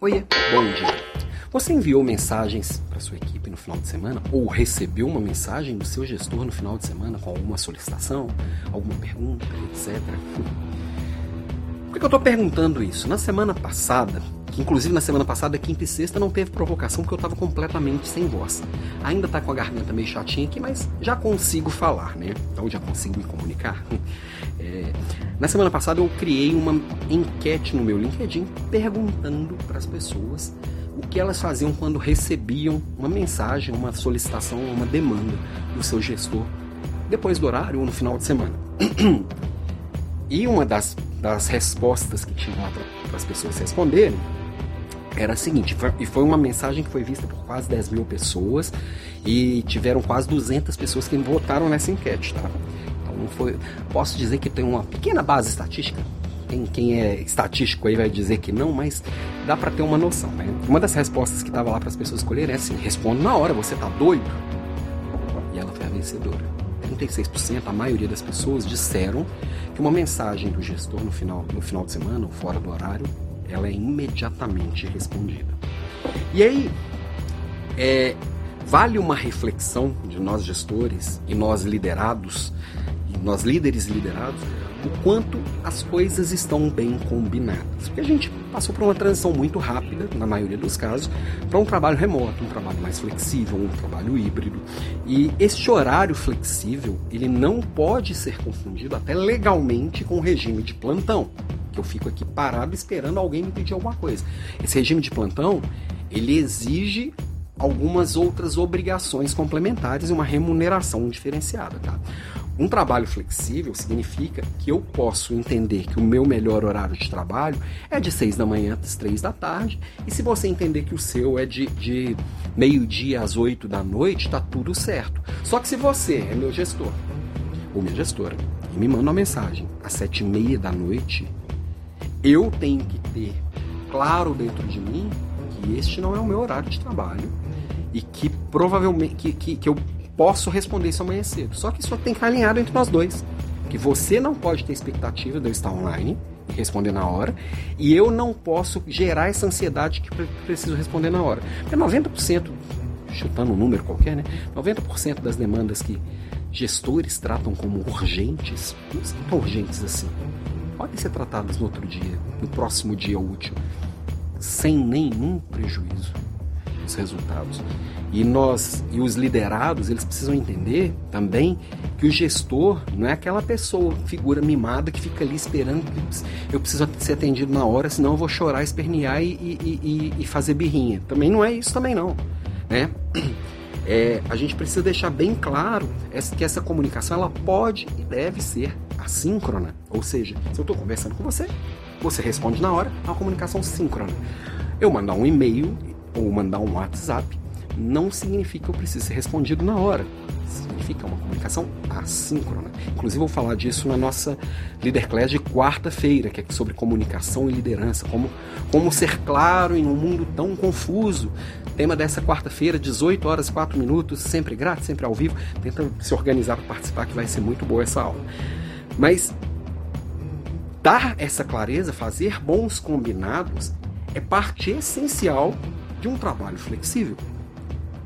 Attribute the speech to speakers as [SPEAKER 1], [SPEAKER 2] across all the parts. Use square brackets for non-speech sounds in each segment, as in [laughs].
[SPEAKER 1] Oiê, bom dia. Você enviou mensagens para sua equipe no final de semana ou recebeu uma mensagem do seu gestor no final de semana com alguma solicitação, alguma pergunta, etc. Por que eu estou perguntando isso? Na semana passada, inclusive na semana passada, quinta e sexta, não teve provocação porque eu estava completamente sem voz. Ainda está com a garganta meio chatinha aqui, mas já consigo falar, né? Então já consigo me comunicar. [laughs] É, na semana passada eu criei uma enquete no meu LinkedIn perguntando para as pessoas o que elas faziam quando recebiam uma mensagem, uma solicitação, uma demanda do seu gestor depois do horário ou no final de semana. [clears throat] E uma das, das respostas que tinha lá para as pessoas responderem era a seguinte, foi, e foi uma mensagem que foi vista por quase 10 mil pessoas e tiveram quase 200 pessoas que votaram nessa enquete, tá? Então foi, posso dizer que tem uma pequena base estatística. Tem quem é estatístico aí vai dizer que não, mas dá para ter uma noção, né? Uma das respostas que estava lá para as pessoas escolherem é assim: responde na hora, você tá doido? E ela foi a vencedora. 36%, a maioria das pessoas disseram que uma mensagem do gestor no final, no final de semana ou fora do horário ela é imediatamente respondida. E aí, é, vale uma reflexão de nós gestores e nós liderados, e nós líderes liderados, o quanto as coisas estão bem combinadas. Porque a gente passou por uma transição muito rápida, na maioria dos casos, para um trabalho remoto, um trabalho mais flexível, um trabalho híbrido. E este horário flexível, ele não pode ser confundido até legalmente com o regime de plantão eu fico aqui parado esperando alguém me pedir alguma coisa. Esse regime de plantão, ele exige algumas outras obrigações complementares e uma remuneração diferenciada, tá? Um trabalho flexível significa que eu posso entender que o meu melhor horário de trabalho é de 6 da manhã às 3 da tarde, e se você entender que o seu é de, de meio-dia às 8 da noite, tá tudo certo. Só que se você é meu gestor ou minha gestora e me manda uma mensagem às 7 e meia da noite, eu tenho que ter claro dentro de mim que este não é o meu horário de trabalho e que provavelmente que, que, que eu posso responder isso amanhã cedo. Só que isso tem que estar alinhado entre nós dois. Que você não pode ter expectativa de eu estar online e responder na hora, e eu não posso gerar essa ansiedade que preciso responder na hora. Porque 90%, chutando um número qualquer, né? 90% das demandas que gestores tratam como urgentes, não são tão urgentes assim podem ser tratadas no outro dia, no próximo dia útil, sem nenhum prejuízo dos resultados. E nós e os liderados, eles precisam entender também que o gestor não é aquela pessoa, figura mimada que fica ali esperando que eu preciso ser atendido na hora, senão eu vou chorar, espernear e, e, e, e fazer birrinha. Também não é isso também não, né? É, a gente precisa deixar bem claro que essa comunicação ela pode e deve ser assíncrona. Ou seja, se eu estou conversando com você, você responde na hora, é uma comunicação síncrona. Eu mandar um e-mail ou mandar um WhatsApp não significa que eu precise ser respondido na hora. Significa uma comunicação assíncrona. Inclusive, vou falar disso na nossa Leader Class de quarta-feira, que é sobre comunicação e liderança. Como, como ser claro em um mundo tão confuso. Tema dessa quarta-feira, 18 horas e 4 minutos, sempre grátis, sempre ao vivo. Tenta se organizar para participar, que vai ser muito boa essa aula. Mas dar essa clareza, fazer bons combinados, é parte essencial de um trabalho flexível.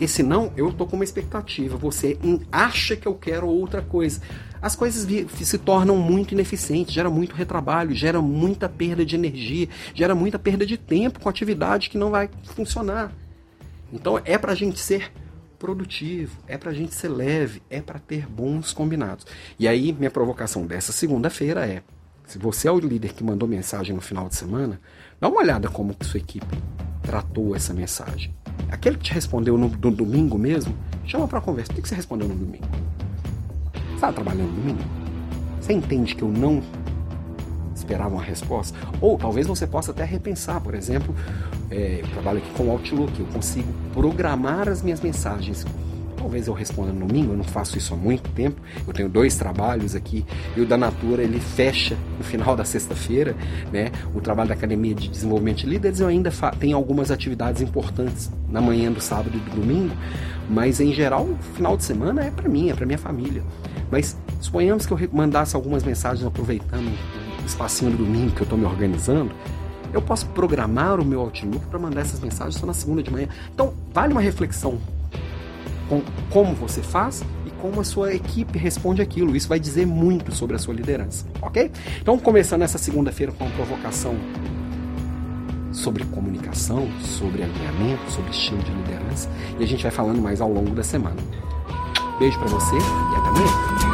[SPEAKER 1] Porque senão eu estou com uma expectativa, você acha que eu quero outra coisa. As coisas se tornam muito ineficientes, gera muito retrabalho, gera muita perda de energia, gera muita perda de tempo com atividade que não vai funcionar. Então é para a gente ser produtivo, é para a gente ser leve, é para ter bons combinados. E aí, minha provocação dessa segunda-feira é: se você é o líder que mandou mensagem no final de semana, dá uma olhada como que sua equipe tratou essa mensagem. Aquele que te respondeu no, no domingo mesmo, chama para conversa. O que você respondeu no domingo? Você estava trabalhando no domingo? Você entende que eu não esperava uma resposta? Ou talvez você possa até repensar, por exemplo, é, eu trabalho aqui com Outlook, eu consigo programar as minhas mensagens. Talvez eu responda no domingo, eu não faço isso há muito tempo. Eu tenho dois trabalhos aqui e o da Natura ele fecha no final da sexta-feira, né? O trabalho da Academia de Desenvolvimento de Líderes eu ainda tenho algumas atividades importantes na manhã do sábado e do domingo, mas em geral o final de semana é para mim, é para minha família. Mas suponhamos que eu mandasse algumas mensagens aproveitando o espacinho do domingo que eu estou me organizando, Eu posso programar o meu Outlook para mandar essas mensagens só na segunda de manhã. Então, vale uma reflexão com como você faz e como a sua equipe responde aquilo. Isso vai dizer muito sobre a sua liderança, ok? Então, começando essa segunda-feira com uma provocação sobre comunicação, sobre alinhamento, sobre estilo de liderança e a gente vai falando mais ao longo da semana. Beijo para você e até amanhã.